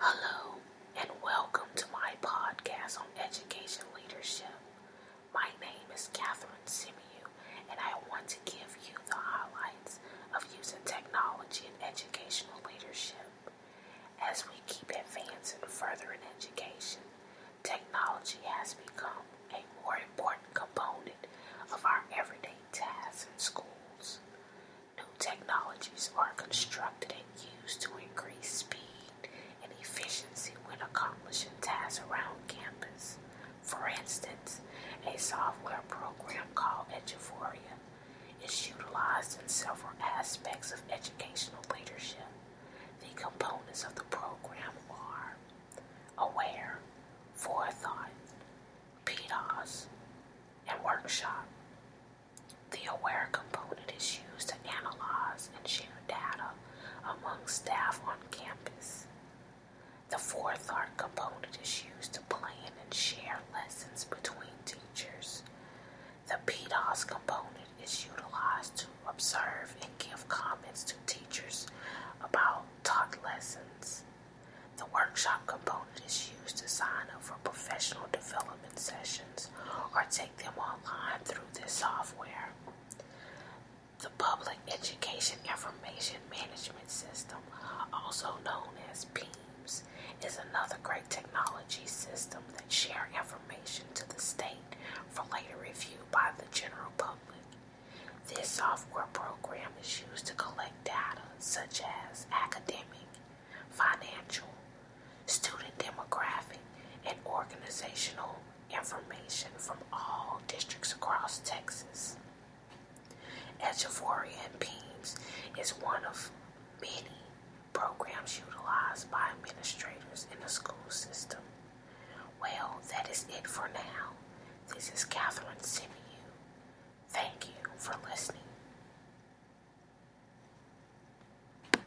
Hello, and welcome to my podcast on education leadership. My name is Catherine Simeon, and I want to give you the highlights of using technology in educational leadership. As we keep advancing further in education, technology has become a more important component of our everyday tasks in schools. New technologies are constructed and used to increase speed and efficiency when accomplishing tasks around campus. For instance, a software program called Eduphoria is utilized in several aspects of educational leadership. The components of the program are aware, forethought, PDAS, and workshop. The aware component is used to analyze and share data among staff on campus. The forethought component is used to plan and share lessons between teachers. The PDAS component is utilized to observe and give comments to teachers about taught lessons. The workshop component is used to sign up for professional development sessions or take them online through this software. The Public Education Information Management System, also known as PEIMS, is another great technology system that share information to the state for later review by the general public. This software program is used to collect data such as academic, financial, student demographic, and organizational information from all districts across Texas. Eduphoria and PEIMS is one of many programs utilized by administrators This is Catherine Simeon. Thank you for listening.